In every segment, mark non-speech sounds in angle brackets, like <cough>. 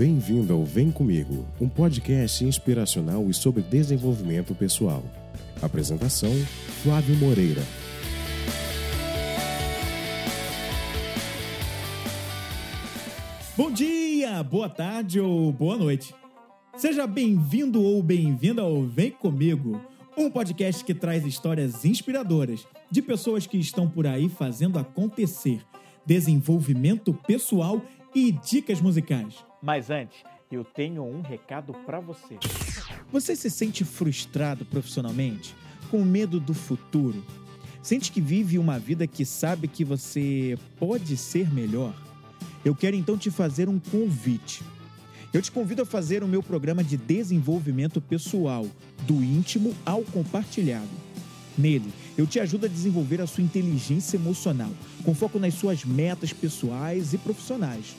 Bem-vindo ao Vem Comigo, um podcast inspiracional e sobre desenvolvimento pessoal. Apresentação: Flávio Moreira. Bom dia, boa tarde ou boa noite. Seja bem-vindo ou bem-vinda ao Vem Comigo, um podcast que traz histórias inspiradoras de pessoas que estão por aí fazendo acontecer, desenvolvimento pessoal e dicas musicais. Mas antes, eu tenho um recado para você. Você se sente frustrado profissionalmente? Com medo do futuro? Sente que vive uma vida que sabe que você pode ser melhor? Eu quero então te fazer um convite. Eu te convido a fazer o meu programa de desenvolvimento pessoal, do íntimo ao compartilhado. Nele, eu te ajudo a desenvolver a sua inteligência emocional, com foco nas suas metas pessoais e profissionais.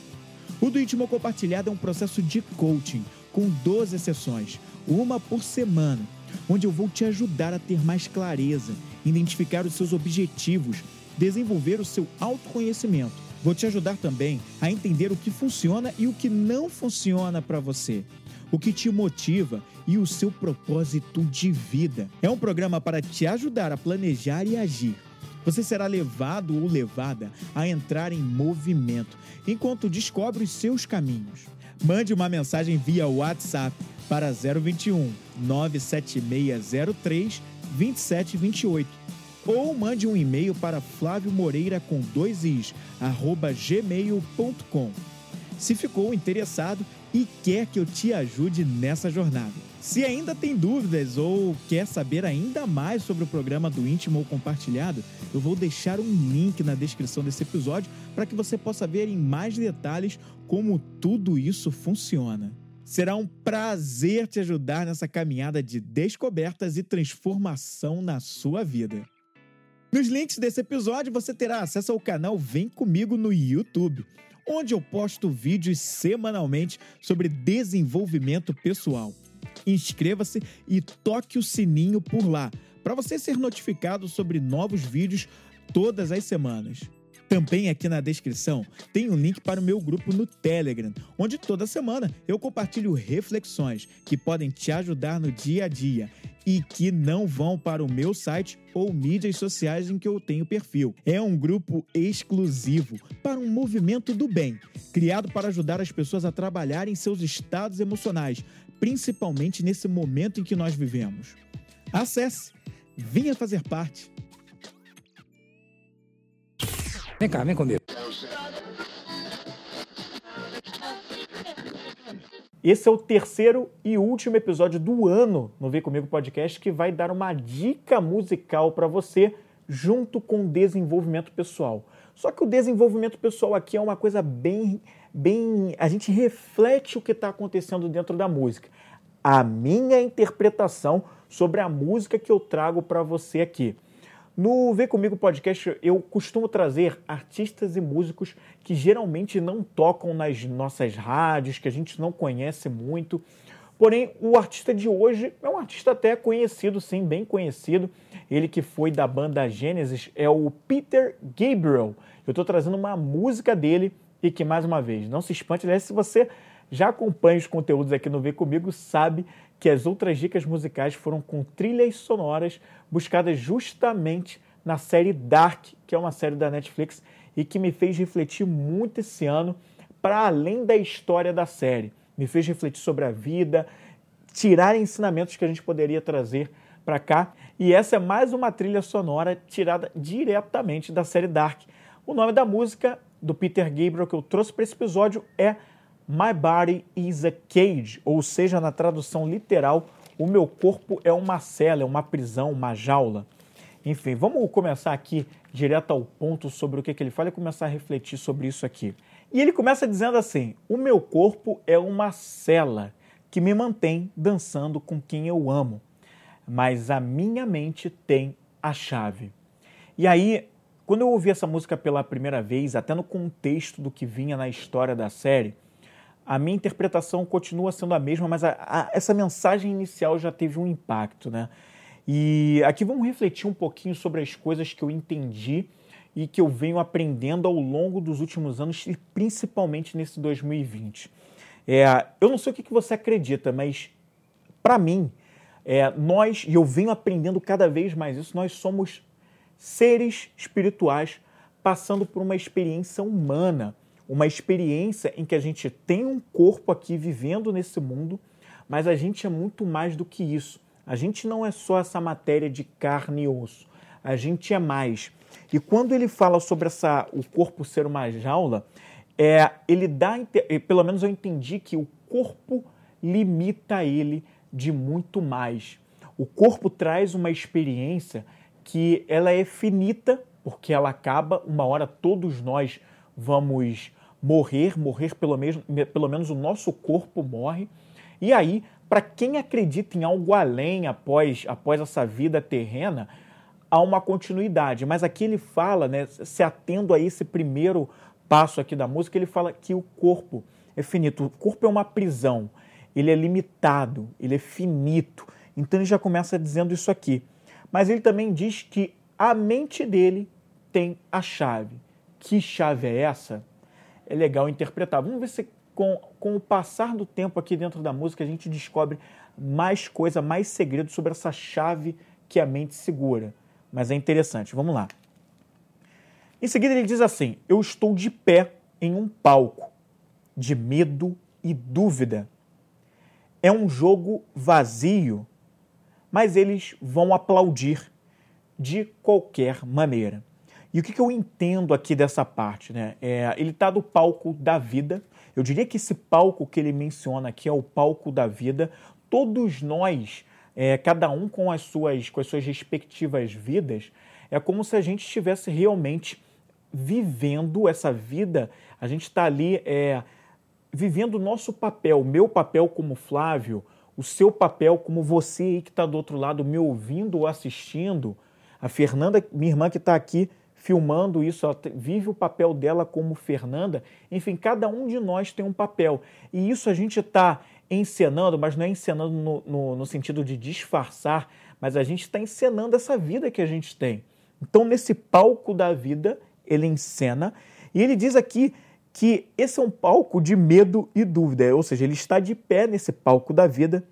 O do íntimo compartilhado é um processo de coaching, com 12 sessões, uma por semana, onde eu vou te ajudar a ter mais clareza, identificar os seus objetivos, desenvolver o seu autoconhecimento. Vou te ajudar também a entender o que funciona e o que não funciona para você, o que te motiva e o seu propósito de vida. É um programa para te ajudar a planejar e agir. Você será levado ou levada a entrar em movimento enquanto descobre os seus caminhos. Mande uma mensagem via WhatsApp para 021 97603 2728 ou mande um e-mail para Flávio Moreira com dois is, arroba gmail.com. Se ficou interessado e quer que eu te ajude nessa jornada. Se ainda tem dúvidas ou quer saber ainda mais sobre o programa do Íntimo ou Compartilhado, eu vou deixar um link na descrição desse episódio para que você possa ver em mais detalhes como tudo isso funciona. Será um prazer te ajudar nessa caminhada de descobertas e transformação na sua vida. Nos links desse episódio você terá acesso ao canal Vem Comigo no YouTube, onde eu posto vídeos semanalmente sobre desenvolvimento pessoal. Inscreva-se e toque o sininho por lá, para você ser notificado sobre novos vídeos todas as semanas. Também aqui na descrição tem um link para o meu grupo no Telegram, onde toda semana eu compartilho reflexões que podem te ajudar no dia a dia e que não vão para o meu site ou mídias sociais em que eu tenho perfil. É um grupo exclusivo para um movimento do bem, criado para ajudar as pessoas a trabalharem seus estados emocionais, principalmente nesse momento em que nós vivemos. Acesse, venha fazer parte. Vem cá, vem comigo. Esse é o terceiro e último episódio do ano no Vem Comigo Podcast que vai dar uma dica musical para você junto com desenvolvimento pessoal. Só que o desenvolvimento pessoal aqui é uma coisa bem, bem, a gente reflete o que está acontecendo dentro da música. A minha interpretação sobre a música que eu trago para você aqui. No Vem Comigo Podcast, eu costumo trazer artistas e músicos que geralmente não tocam nas nossas rádios, que a gente não conhece muito. Porém, o artista de hoje é um artista até conhecido, sim, bem conhecido. Ele que foi da banda Genesis é o Peter Gabriel. Eu estou trazendo uma música dele e que, mais uma vez, não se espante, aliás, se você já acompanha os conteúdos aqui no Vem Comigo, sabe que as outras dicas musicais foram com trilhas sonoras buscadas justamente na série Dark, que é uma série da Netflix e que me fez refletir muito esse ano para além da história da série. Me fez refletir sobre a vida, tirar ensinamentos que a gente poderia trazer para cá. E essa é mais uma trilha sonora tirada diretamente da série Dark. O nome da música do Peter Gabriel que eu trouxe para esse episódio é My Body is a Cage, ou seja, na tradução literal, o meu corpo é uma cela, é uma prisão, uma jaula. Enfim, vamos começar aqui direto ao ponto sobre o que, que ele fala e começar a refletir sobre isso aqui. E ele começa dizendo assim: O meu corpo é uma cela que me mantém dançando com quem eu amo, mas a minha mente tem a chave. E aí, quando eu ouvi essa música pela primeira vez, até no contexto do que vinha na história da série, a minha interpretação continua sendo a mesma, mas a, a, essa mensagem inicial já teve um impacto, né? E aqui vamos refletir um pouquinho sobre as coisas que eu entendi e que eu venho aprendendo ao longo dos últimos anos e principalmente nesse 2020. É, eu não sei o que, que você acredita, mas para mim, é, nós, e eu venho aprendendo cada vez mais isso, nós somos seres espirituais passando por uma experiência humana, uma experiência em que a gente tem um corpo aqui vivendo nesse mundo, mas a gente é muito mais do que isso. A gente não é só essa matéria de carne e osso, a gente é mais. E quando ele fala sobre essa, o corpo ser uma jaula, é, ele dá, pelo menos eu entendi que o corpo limita ele de muito mais. O corpo traz uma experiência que ela é finita, porque ela acaba, uma hora todos nós vamos morrer, morrer pelo menos, pelo menos o nosso corpo morre. E aí, para quem acredita em algo além após, após essa vida terrena, há uma continuidade. Mas aqui ele fala, né, se atendo a esse primeiro passo aqui da música, ele fala que o corpo é finito. O corpo é uma prisão, ele é limitado, ele é finito. Então ele já começa dizendo isso aqui. Mas ele também diz que a mente dele tem a chave. Que chave é essa? É legal interpretar. Vamos ver se com, com o passar do tempo aqui dentro da música a gente descobre mais coisa, mais segredo sobre essa chave que a mente segura. Mas é interessante. Vamos lá. Em seguida, ele diz assim: Eu estou de pé em um palco de medo e dúvida. É um jogo vazio, mas eles vão aplaudir de qualquer maneira. E o que, que eu entendo aqui dessa parte? Né? É, ele está do palco da vida. Eu diria que esse palco que ele menciona aqui é o palco da vida. Todos nós, é, cada um com as, suas, com as suas respectivas vidas, é como se a gente estivesse realmente vivendo essa vida, a gente está ali é, vivendo o nosso papel, o meu papel como Flávio, o seu papel como você aí que está do outro lado me ouvindo ou assistindo, a Fernanda, minha irmã que está aqui filmando isso, ela vive o papel dela como Fernanda. Enfim, cada um de nós tem um papel. E isso a gente está encenando, mas não é encenando no, no, no sentido de disfarçar, mas a gente está encenando essa vida que a gente tem. Então, nesse palco da vida, ele encena. E ele diz aqui que esse é um palco de medo e dúvida, ou seja, ele está de pé nesse palco da vida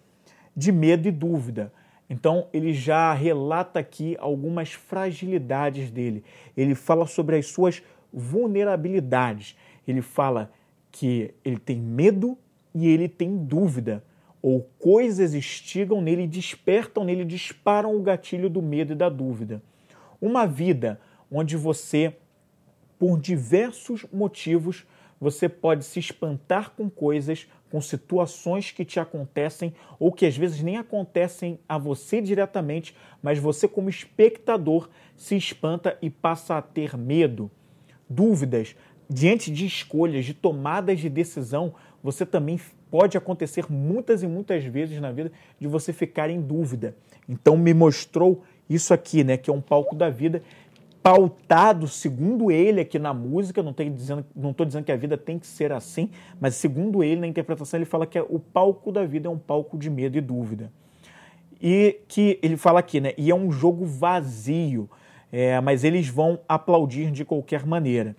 de medo e dúvida. Então, ele já relata aqui algumas fragilidades dele. Ele fala sobre as suas vulnerabilidades. Ele fala que ele tem medo e ele tem dúvida, ou coisas instigam nele, despertam nele, disparam o gatilho do medo e da dúvida. Uma vida onde você por diversos motivos, você pode se espantar com coisas, com situações que te acontecem ou que às vezes nem acontecem a você diretamente, mas você, como espectador, se espanta e passa a ter medo, dúvidas. Diante de escolhas, de tomadas de decisão, você também pode acontecer muitas e muitas vezes na vida de você ficar em dúvida. Então me mostrou isso aqui, né, que é um palco da vida pautado, segundo ele aqui na música, não estou dizendo, dizendo que a vida tem que ser assim, mas segundo ele, na interpretação, ele fala que é, o palco da vida é um palco de medo e dúvida. E que ele fala aqui, né? E é um jogo vazio, é, mas eles vão aplaudir de qualquer maneira.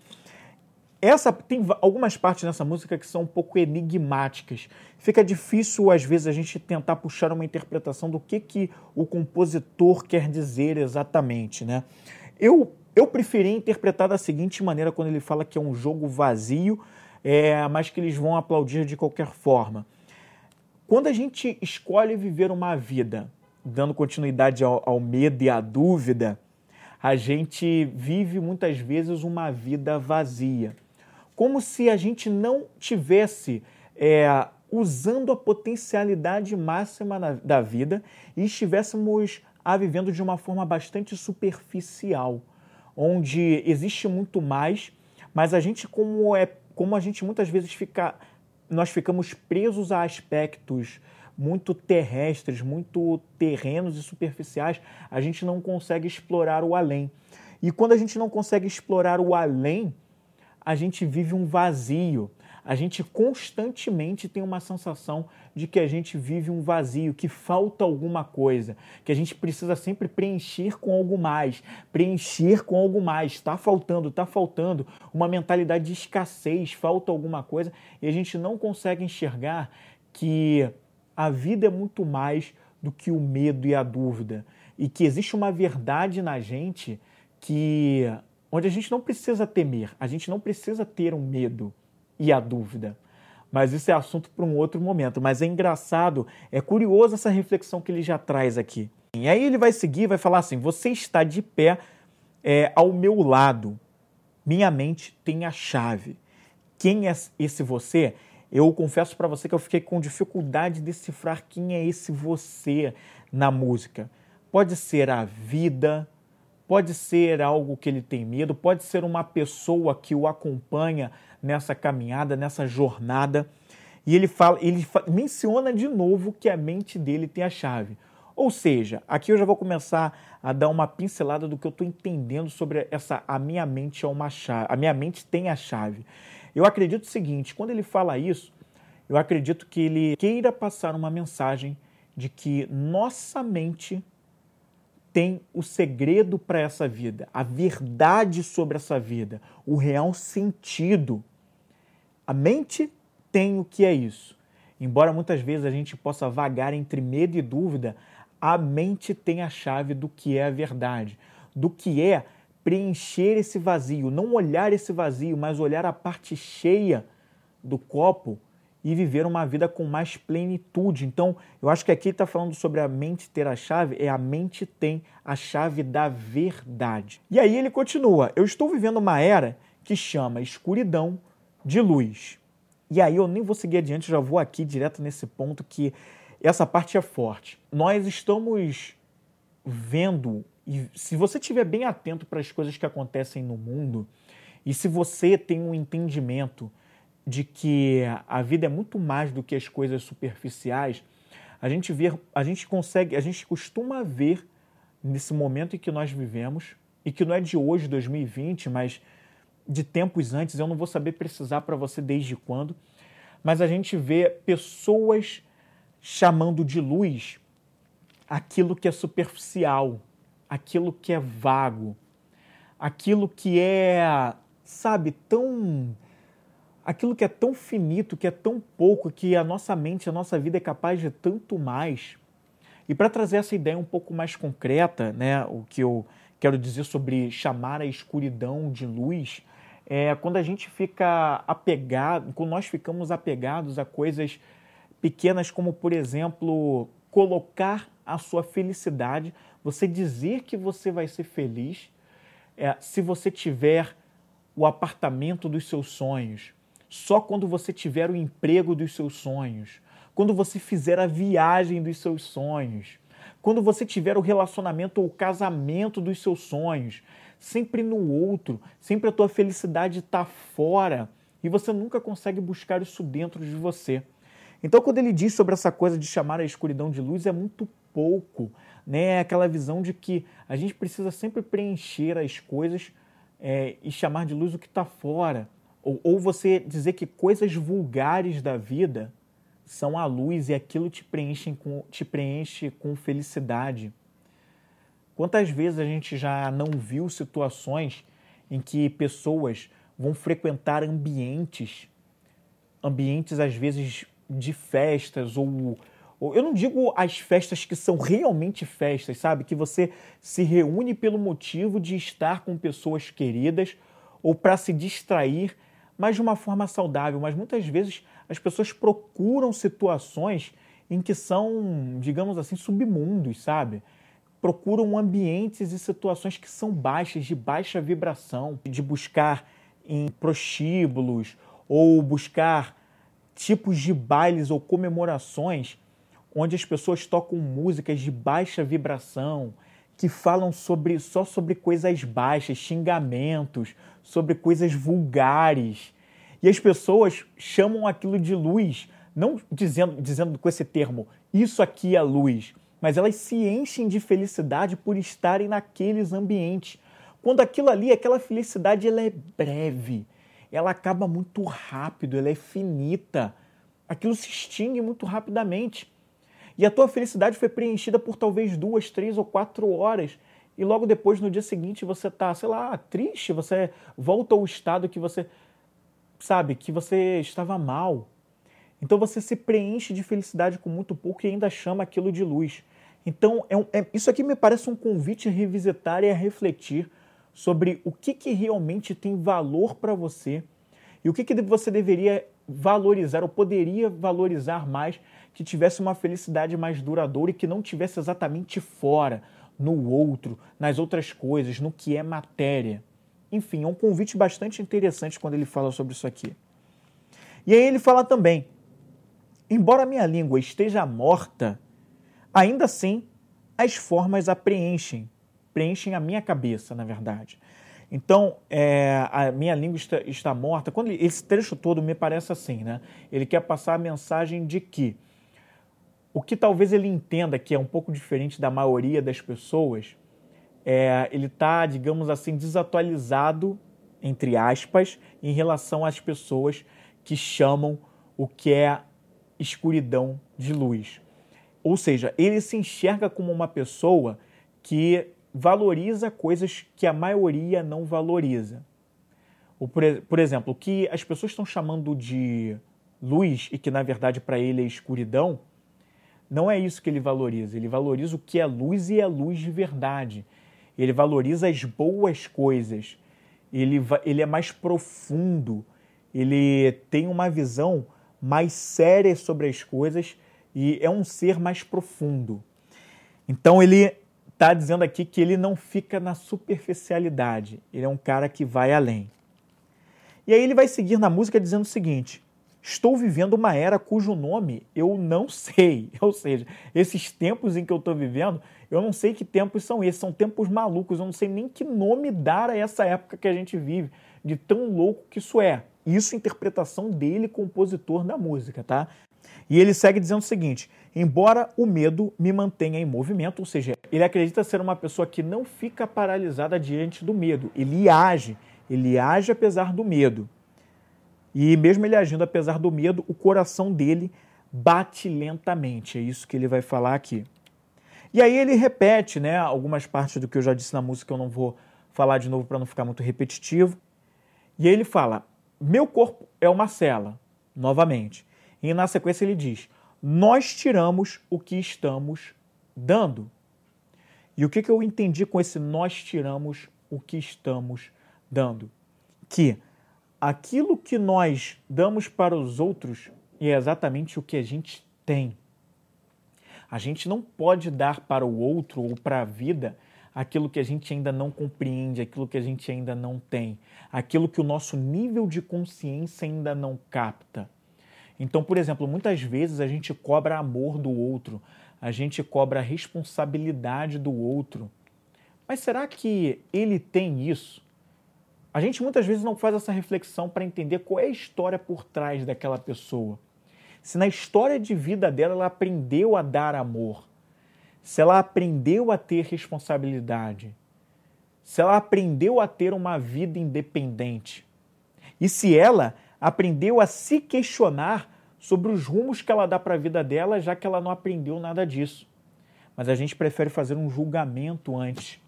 Essa tem algumas partes nessa música que são um pouco enigmáticas. Fica difícil às vezes a gente tentar puxar uma interpretação do que que o compositor quer dizer exatamente, né? Eu, eu preferi interpretar da seguinte maneira quando ele fala que é um jogo vazio, é, mas que eles vão aplaudir de qualquer forma. Quando a gente escolhe viver uma vida, dando continuidade ao, ao medo e à dúvida, a gente vive muitas vezes uma vida vazia. Como se a gente não tivesse é, usando a potencialidade máxima na, da vida e estivéssemos a vivendo de uma forma bastante superficial, onde existe muito mais, mas a gente como é como a gente muitas vezes fica nós ficamos presos a aspectos muito terrestres, muito terrenos e superficiais, a gente não consegue explorar o além. E quando a gente não consegue explorar o além, a gente vive um vazio, a gente constantemente tem uma sensação de que a gente vive um vazio, que falta alguma coisa, que a gente precisa sempre preencher com algo mais, preencher com algo mais. Está faltando, está faltando uma mentalidade de escassez, falta alguma coisa e a gente não consegue enxergar que a vida é muito mais do que o medo e a dúvida e que existe uma verdade na gente que onde a gente não precisa temer, a gente não precisa ter um medo e a dúvida. Mas isso é assunto para um outro momento. Mas é engraçado, é curioso essa reflexão que ele já traz aqui. E aí ele vai seguir, vai falar assim: você está de pé é, ao meu lado, minha mente tem a chave. Quem é esse você? Eu confesso para você que eu fiquei com dificuldade de decifrar quem é esse você na música. Pode ser a vida, pode ser algo que ele tem medo, pode ser uma pessoa que o acompanha nessa caminhada, nessa jornada. E ele fala, ele menciona de novo que a mente dele tem a chave. Ou seja, aqui eu já vou começar a dar uma pincelada do que eu estou entendendo sobre essa a minha mente é uma chave, a minha mente tem a chave. Eu acredito o seguinte, quando ele fala isso, eu acredito que ele queira passar uma mensagem de que nossa mente tem o segredo para essa vida, a verdade sobre essa vida, o real sentido. A mente tem o que é isso. Embora muitas vezes a gente possa vagar entre medo e dúvida, a mente tem a chave do que é a verdade, do que é preencher esse vazio, não olhar esse vazio, mas olhar a parte cheia do copo e viver uma vida com mais plenitude. Então, eu acho que aqui está falando sobre a mente ter a chave, é a mente tem a chave da verdade. E aí ele continua: Eu estou vivendo uma era que chama escuridão de luz. E aí eu nem vou seguir adiante, já vou aqui direto nesse ponto que essa parte é forte. Nós estamos vendo, e se você estiver bem atento para as coisas que acontecem no mundo, e se você tem um entendimento de que a vida é muito mais do que as coisas superficiais, a gente vê, a gente consegue, a gente costuma ver nesse momento em que nós vivemos e que não é de hoje, 2020, mas de tempos antes, eu não vou saber precisar para você desde quando, mas a gente vê pessoas chamando de luz aquilo que é superficial, aquilo que é vago, aquilo que é, sabe, tão aquilo que é tão finito, que é tão pouco, que a nossa mente, a nossa vida é capaz de tanto mais. E para trazer essa ideia um pouco mais concreta, né, o que eu quero dizer sobre chamar a escuridão de luz, é quando a gente fica apegado, quando nós ficamos apegados a coisas pequenas, como por exemplo, colocar a sua felicidade, você dizer que você vai ser feliz é, se você tiver o apartamento dos seus sonhos, só quando você tiver o emprego dos seus sonhos, quando você fizer a viagem dos seus sonhos, quando você tiver o relacionamento ou o casamento dos seus sonhos, sempre no outro, sempre a tua felicidade está fora e você nunca consegue buscar isso dentro de você. Então, quando ele diz sobre essa coisa de chamar a escuridão de luz, é muito pouco, né? É aquela visão de que a gente precisa sempre preencher as coisas é, e chamar de luz o que está fora. Ou, ou você dizer que coisas vulgares da vida são a luz e aquilo te preenche com, te preenche com felicidade. Quantas vezes a gente já não viu situações em que pessoas vão frequentar ambientes, ambientes às vezes de festas ou, ou, eu não digo as festas que são realmente festas, sabe? Que você se reúne pelo motivo de estar com pessoas queridas ou para se distrair mas de uma forma saudável. Mas muitas vezes as pessoas procuram situações em que são, digamos assim, submundos, sabe? Procuram ambientes e situações que são baixas, de baixa vibração, de buscar em prostíbulos ou buscar tipos de bailes ou comemorações onde as pessoas tocam músicas de baixa vibração, que falam sobre só sobre coisas baixas, xingamentos, sobre coisas vulgares. E as pessoas chamam aquilo de luz, não dizendo, dizendo com esse termo, isso aqui é luz, mas elas se enchem de felicidade por estarem naqueles ambientes. Quando aquilo ali, aquela felicidade, ela é breve, ela acaba muito rápido, ela é finita. Aquilo se extingue muito rapidamente. E a tua felicidade foi preenchida por talvez duas, três ou quatro horas. E logo depois, no dia seguinte, você está, sei lá, triste, você volta ao estado que você, sabe, que você estava mal. Então você se preenche de felicidade com muito pouco e ainda chama aquilo de luz. Então, é um, é, isso aqui me parece um convite a revisitar e a refletir sobre o que, que realmente tem valor para você e o que, que você deveria valorizar ou poderia valorizar mais que tivesse uma felicidade mais duradoura e que não tivesse exatamente fora, no outro, nas outras coisas, no que é matéria. Enfim, é um convite bastante interessante quando ele fala sobre isso aqui. E aí ele fala também: embora minha língua esteja morta, ainda assim as formas a preenchem preenchem a minha cabeça, na verdade. Então, é, a minha língua está, está morta. Quando ele, esse trecho todo me parece assim, né? Ele quer passar a mensagem de que o que talvez ele entenda que é um pouco diferente da maioria das pessoas, é, ele está, digamos assim, desatualizado, entre aspas, em relação às pessoas que chamam o que é escuridão de luz. Ou seja, ele se enxerga como uma pessoa que valoriza coisas que a maioria não valoriza. Por exemplo, o que as pessoas estão chamando de luz e que na verdade para ele é escuridão, não é isso que ele valoriza. Ele valoriza o que é luz e é luz de verdade. Ele valoriza as boas coisas. Ele, ele é mais profundo. Ele tem uma visão mais séria sobre as coisas e é um ser mais profundo. Então ele está dizendo aqui que ele não fica na superficialidade, ele é um cara que vai além. E aí ele vai seguir na música dizendo o seguinte: Estou vivendo uma era cujo nome eu não sei. <laughs> Ou seja, esses tempos em que eu estou vivendo, eu não sei que tempos são esses. São tempos malucos. Eu não sei nem que nome dar a essa época que a gente vive, de tão louco que isso é. Isso é interpretação dele, compositor da música, tá? E ele segue dizendo o seguinte: embora o medo me mantenha em movimento, ou seja, ele acredita ser uma pessoa que não fica paralisada diante do medo, ele age, ele age apesar do medo. E mesmo ele agindo apesar do medo, o coração dele bate lentamente. É isso que ele vai falar aqui. E aí ele repete, né, algumas partes do que eu já disse na música, eu não vou falar de novo para não ficar muito repetitivo. E aí ele fala: "Meu corpo é uma cela", novamente. E na sequência ele diz: Nós tiramos o que estamos dando. E o que, que eu entendi com esse nós tiramos o que estamos dando? Que aquilo que nós damos para os outros é exatamente o que a gente tem. A gente não pode dar para o outro ou para a vida aquilo que a gente ainda não compreende, aquilo que a gente ainda não tem, aquilo que o nosso nível de consciência ainda não capta. Então, por exemplo, muitas vezes a gente cobra amor do outro, a gente cobra responsabilidade do outro. Mas será que ele tem isso? A gente muitas vezes não faz essa reflexão para entender qual é a história por trás daquela pessoa. Se na história de vida dela ela aprendeu a dar amor, se ela aprendeu a ter responsabilidade, se ela aprendeu a ter uma vida independente, e se ela aprendeu a se questionar sobre os rumos que ela dá para a vida dela, já que ela não aprendeu nada disso. Mas a gente prefere fazer um julgamento antes.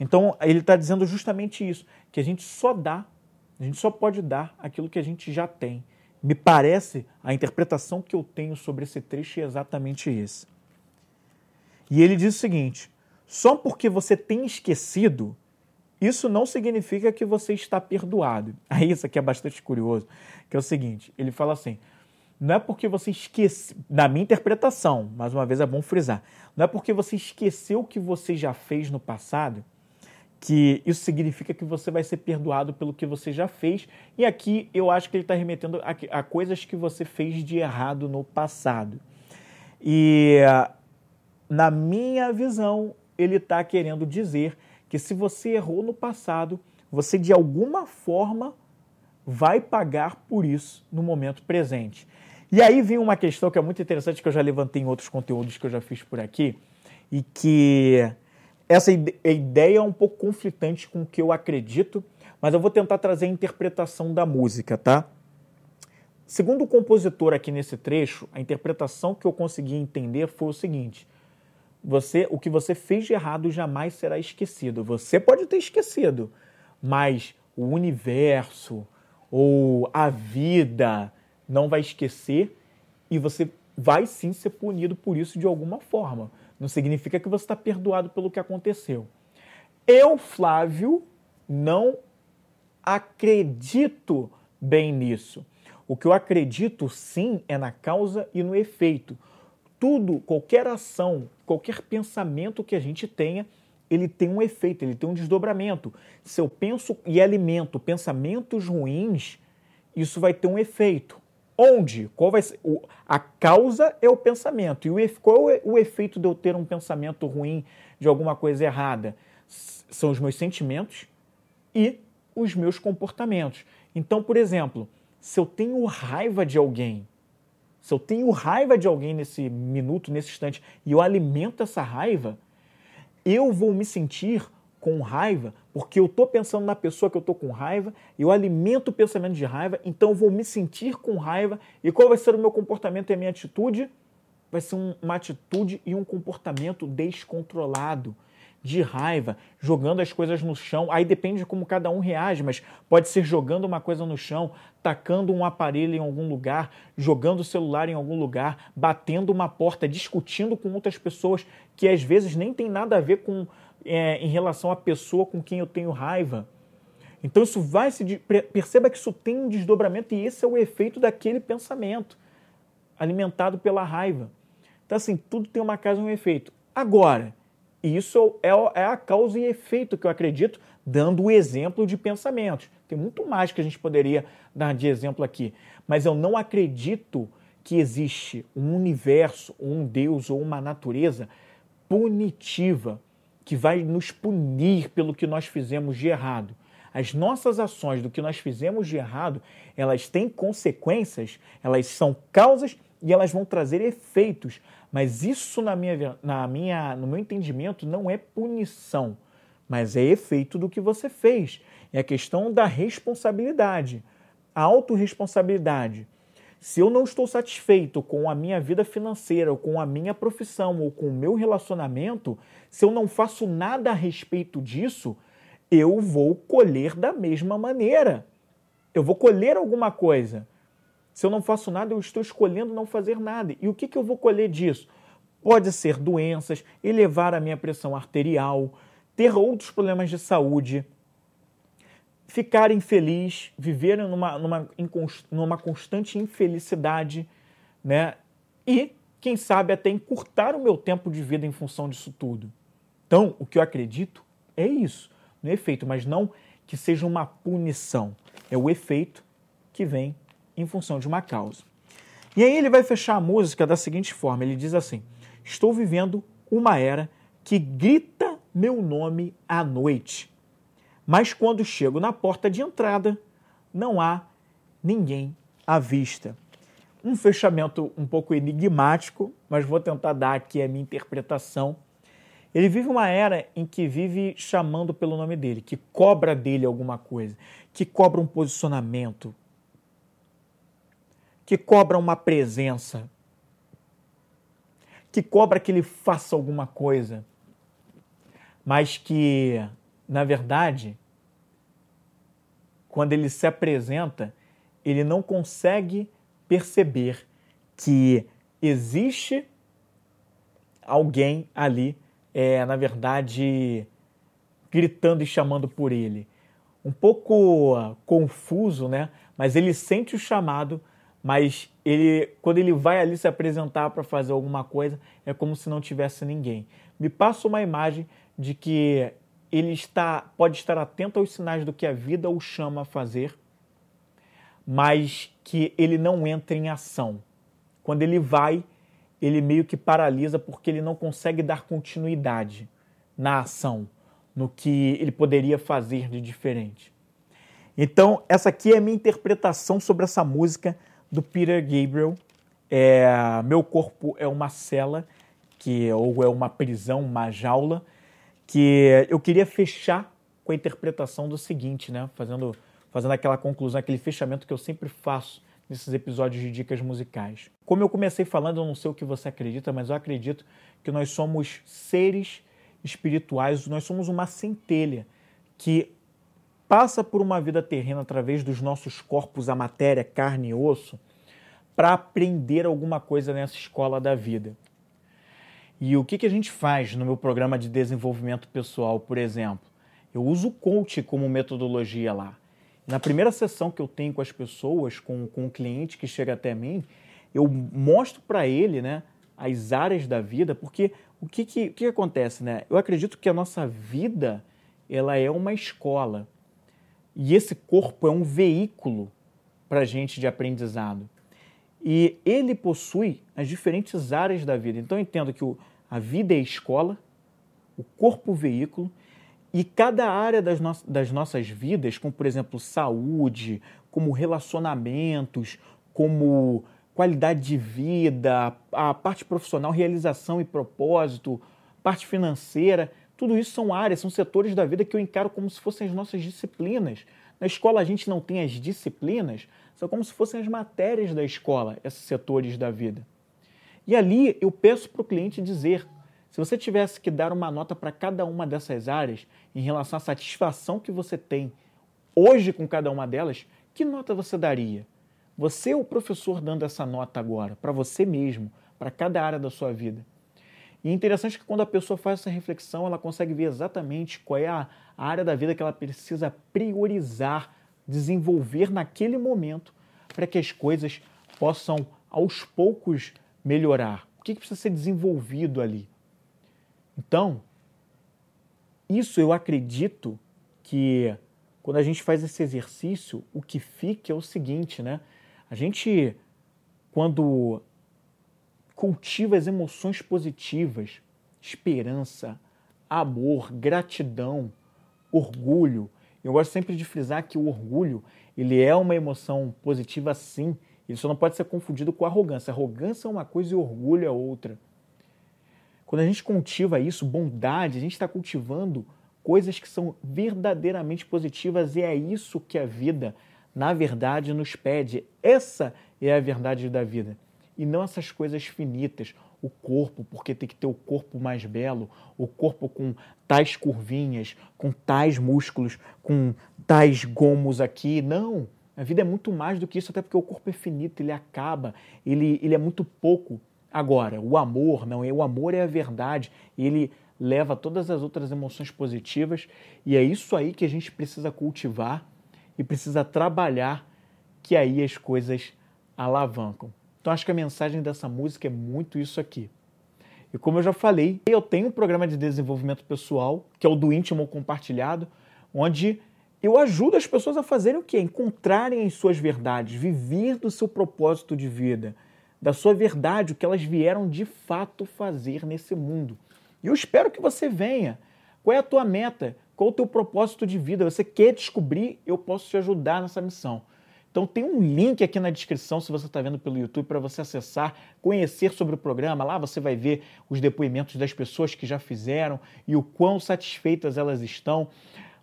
Então, ele está dizendo justamente isso, que a gente só dá, a gente só pode dar aquilo que a gente já tem. Me parece, a interpretação que eu tenho sobre esse trecho é exatamente esse. E ele diz o seguinte: só porque você tem esquecido, isso não significa que você está perdoado. Aí <laughs> isso aqui é bastante curioso, que é o seguinte, ele fala assim, não é porque você esqueceu, na minha interpretação, mais uma vez é bom frisar, não é porque você esqueceu o que você já fez no passado que isso significa que você vai ser perdoado pelo que você já fez. E aqui eu acho que ele está remetendo a, a, coisas que você fez de errado no passado. E na minha visão, ele está querendo dizer que se você errou no passado, você de alguma forma vai pagar por isso no momento presente. E aí vem uma questão que é muito interessante, que eu já levantei em outros conteúdos que eu já fiz por aqui, e que essa ideia é um pouco conflitante com o que eu acredito, mas eu vou tentar trazer a interpretação da música, tá? Segundo o compositor aqui nesse trecho, a interpretação que eu consegui entender foi o seguinte: você, o que você fez de errado jamais será esquecido. Você pode ter esquecido, mas o universo ou a vida não vai esquecer e você vai sim ser punido por isso de alguma forma. Não significa que você está perdoado pelo que aconteceu. Eu, Flávio, não acredito bem nisso. O que eu acredito sim é na causa e no efeito. Tudo, qualquer ação, qualquer pensamento que a gente tenha, ele tem um efeito, ele tem um desdobramento. Se eu penso e alimento pensamentos ruins, isso vai ter um efeito. Onde? Qual vai ser? O, a causa é o pensamento. E o, qual é o efeito de eu ter um pensamento ruim de alguma coisa errada? São os meus sentimentos e os meus comportamentos. Então, por exemplo, se eu tenho raiva de alguém, se eu tenho raiva de alguém nesse minuto, nesse instante, e eu alimento essa raiva, eu vou me sentir com raiva, porque eu estou pensando na pessoa que eu estou com raiva, eu alimento o pensamento de raiva, então eu vou me sentir com raiva. E qual vai ser o meu comportamento e a minha atitude? Vai ser um, uma atitude e um comportamento descontrolado, de raiva, jogando as coisas no chão. Aí depende de como cada um reage, mas pode ser jogando uma coisa no chão, tacando um aparelho em algum lugar, jogando o celular em algum lugar, batendo uma porta, discutindo com outras pessoas que às vezes nem tem nada a ver com é, em relação à pessoa com quem eu tenho raiva. Então isso vai se perceba que isso tem um desdobramento e esse é o efeito daquele pensamento alimentado pela raiva. Então assim, tudo tem uma causa e um efeito. Agora, isso é, é a causa e efeito que eu acredito, dando o exemplo de pensamentos. Tem muito mais que a gente poderia dar de exemplo aqui, mas eu não acredito que existe um universo, um Deus ou uma natureza punitiva que vai nos punir pelo que nós fizemos de errado. As nossas ações do que nós fizemos de errado, elas têm consequências, elas são causas e elas vão trazer efeitos. Mas isso, na minha, na minha, no meu entendimento, não é punição, mas é efeito do que você fez. É a questão da responsabilidade, a autorresponsabilidade. Se eu não estou satisfeito com a minha vida financeira, ou com a minha profissão, ou com o meu relacionamento, se eu não faço nada a respeito disso, eu vou colher da mesma maneira. Eu vou colher alguma coisa. Se eu não faço nada, eu estou escolhendo não fazer nada. E o que, que eu vou colher disso? Pode ser doenças, elevar a minha pressão arterial, ter outros problemas de saúde, ficar infeliz, viver numa, numa, numa constante infelicidade, né? E, quem sabe, até encurtar o meu tempo de vida em função disso tudo. Então, o que eu acredito é isso, no efeito, mas não que seja uma punição. É o efeito que vem em função de uma causa. E aí ele vai fechar a música da seguinte forma: ele diz assim: Estou vivendo uma era que grita meu nome à noite mas quando chego na porta de entrada, não há ninguém à vista. Um fechamento um pouco enigmático, mas vou tentar dar aqui a minha interpretação. Ele vive uma era em que vive chamando pelo nome dele, que cobra dele alguma coisa, que cobra um posicionamento, que cobra uma presença, que cobra que ele faça alguma coisa, mas que na verdade, quando ele se apresenta, ele não consegue perceber que existe alguém ali, é, na verdade, gritando e chamando por ele. Um pouco confuso, né? Mas ele sente o chamado, mas ele, quando ele vai ali se apresentar para fazer alguma coisa, é como se não tivesse ninguém. Me passa uma imagem de que ele está, pode estar atento aos sinais do que a vida o chama a fazer, mas que ele não entra em ação. Quando ele vai, ele meio que paralisa porque ele não consegue dar continuidade na ação, no que ele poderia fazer de diferente. Então, essa aqui é a minha interpretação sobre essa música do Peter Gabriel. É, Meu corpo é uma cela, que ou é uma prisão, uma jaula, que eu queria fechar com a interpretação do seguinte, né? Fazendo, fazendo aquela conclusão, aquele fechamento que eu sempre faço nesses episódios de dicas musicais. Como eu comecei falando, eu não sei o que você acredita, mas eu acredito que nós somos seres espirituais, nós somos uma centelha que passa por uma vida terrena através dos nossos corpos, a matéria, carne e osso, para aprender alguma coisa nessa escola da vida. E o que, que a gente faz no meu programa de desenvolvimento pessoal, por exemplo? Eu uso o coach como metodologia lá. Na primeira sessão que eu tenho com as pessoas, com, com o cliente que chega até mim, eu mostro para ele né, as áreas da vida, porque o que, que, o que acontece? Né? Eu acredito que a nossa vida ela é uma escola. E esse corpo é um veículo para a gente de aprendizado. E ele possui as diferentes áreas da vida. Então eu entendo que o, a vida é escola, o corpo veículo e cada área das, no das nossas vidas, como por exemplo saúde, como relacionamentos, como qualidade de vida, a parte profissional, realização e propósito, parte financeira, tudo isso são áreas, são setores da vida que eu encaro como se fossem as nossas disciplinas. Na escola a gente não tem as disciplinas, são como se fossem as matérias da escola, esses setores da vida. E ali eu peço para o cliente dizer se você tivesse que dar uma nota para cada uma dessas áreas em relação à satisfação que você tem hoje com cada uma delas, que nota você daria? Você é o professor dando essa nota agora, para você mesmo, para cada área da sua vida. E é interessante que quando a pessoa faz essa reflexão, ela consegue ver exatamente qual é a área da vida que ela precisa priorizar, desenvolver naquele momento, para que as coisas possam aos poucos melhorar. O que precisa ser desenvolvido ali? Então, isso eu acredito que quando a gente faz esse exercício, o que fica é o seguinte, né? A gente, quando cultiva as emoções positivas, esperança, amor, gratidão, orgulho. Eu gosto sempre de frisar que o orgulho, ele é uma emoção positiva sim, só não pode ser confundido com arrogância. Arrogância é uma coisa e orgulho é outra. Quando a gente cultiva isso, bondade, a gente está cultivando coisas que são verdadeiramente positivas e é isso que a vida, na verdade, nos pede. Essa é a verdade da vida. E não essas coisas finitas, o corpo, porque tem que ter o corpo mais belo, o corpo com tais curvinhas, com tais músculos, com tais gomos aqui. Não, a vida é muito mais do que isso, até porque o corpo é finito, ele acaba, ele, ele é muito pouco Agora, o amor não é o amor é a verdade, ele leva todas as outras emoções positivas e é isso aí que a gente precisa cultivar e precisa trabalhar que aí as coisas alavancam. Então acho que a mensagem dessa música é muito isso aqui. E como eu já falei, eu tenho um programa de desenvolvimento pessoal, que é o do íntimo compartilhado, onde eu ajudo as pessoas a fazerem o quê? Encontrarem as suas verdades, viver do seu propósito de vida, da sua verdade, o que elas vieram de fato fazer nesse mundo. E eu espero que você venha. Qual é a tua meta? Qual é o teu propósito de vida? Você quer descobrir? Eu posso te ajudar nessa missão. Então tem um link aqui na descrição, se você está vendo pelo YouTube, para você acessar, conhecer sobre o programa. Lá você vai ver os depoimentos das pessoas que já fizeram e o quão satisfeitas elas estão.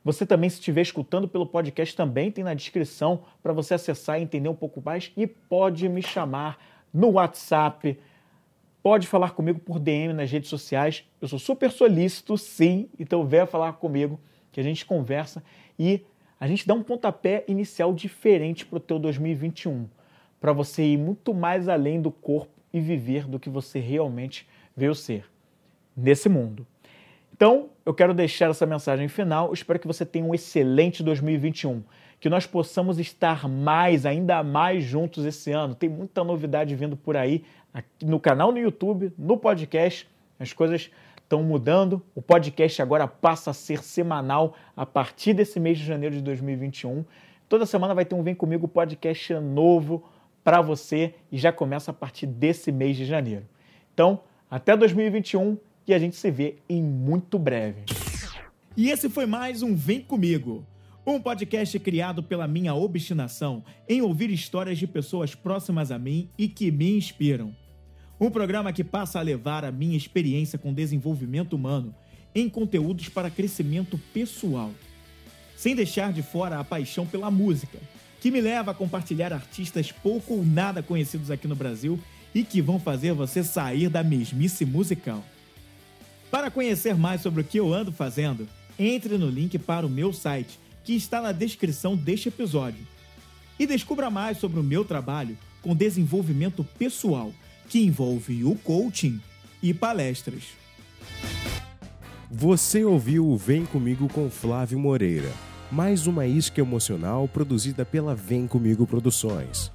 Você também, se estiver escutando pelo podcast, também tem na descrição para você acessar e entender um pouco mais e pode me chamar no WhatsApp. Pode falar comigo por DM nas redes sociais. Eu sou super solícito, sim. Então venha falar comigo que a gente conversa e a gente dá um pontapé inicial diferente para o teu 2021, para você ir muito mais além do corpo e viver do que você realmente veio ser nesse mundo. Então, eu quero deixar essa mensagem final. Espero que você tenha um excelente 2021 que nós possamos estar mais, ainda mais juntos esse ano. Tem muita novidade vindo por aí no canal no YouTube, no podcast. As coisas estão mudando. O podcast agora passa a ser semanal a partir desse mês de janeiro de 2021. Toda semana vai ter um Vem Comigo podcast novo para você e já começa a partir desse mês de janeiro. Então, até 2021 e a gente se vê em muito breve. E esse foi mais um Vem Comigo. Um podcast criado pela minha obstinação em ouvir histórias de pessoas próximas a mim e que me inspiram. Um programa que passa a levar a minha experiência com desenvolvimento humano em conteúdos para crescimento pessoal. Sem deixar de fora a paixão pela música, que me leva a compartilhar artistas pouco ou nada conhecidos aqui no Brasil e que vão fazer você sair da mesmice musical. Para conhecer mais sobre o que eu ando fazendo, entre no link para o meu site, que está na descrição deste episódio. E descubra mais sobre o meu trabalho com desenvolvimento pessoal, que envolve o coaching e palestras. Você ouviu o Vem Comigo com Flávio Moreira, mais uma isca emocional produzida pela Vem Comigo Produções.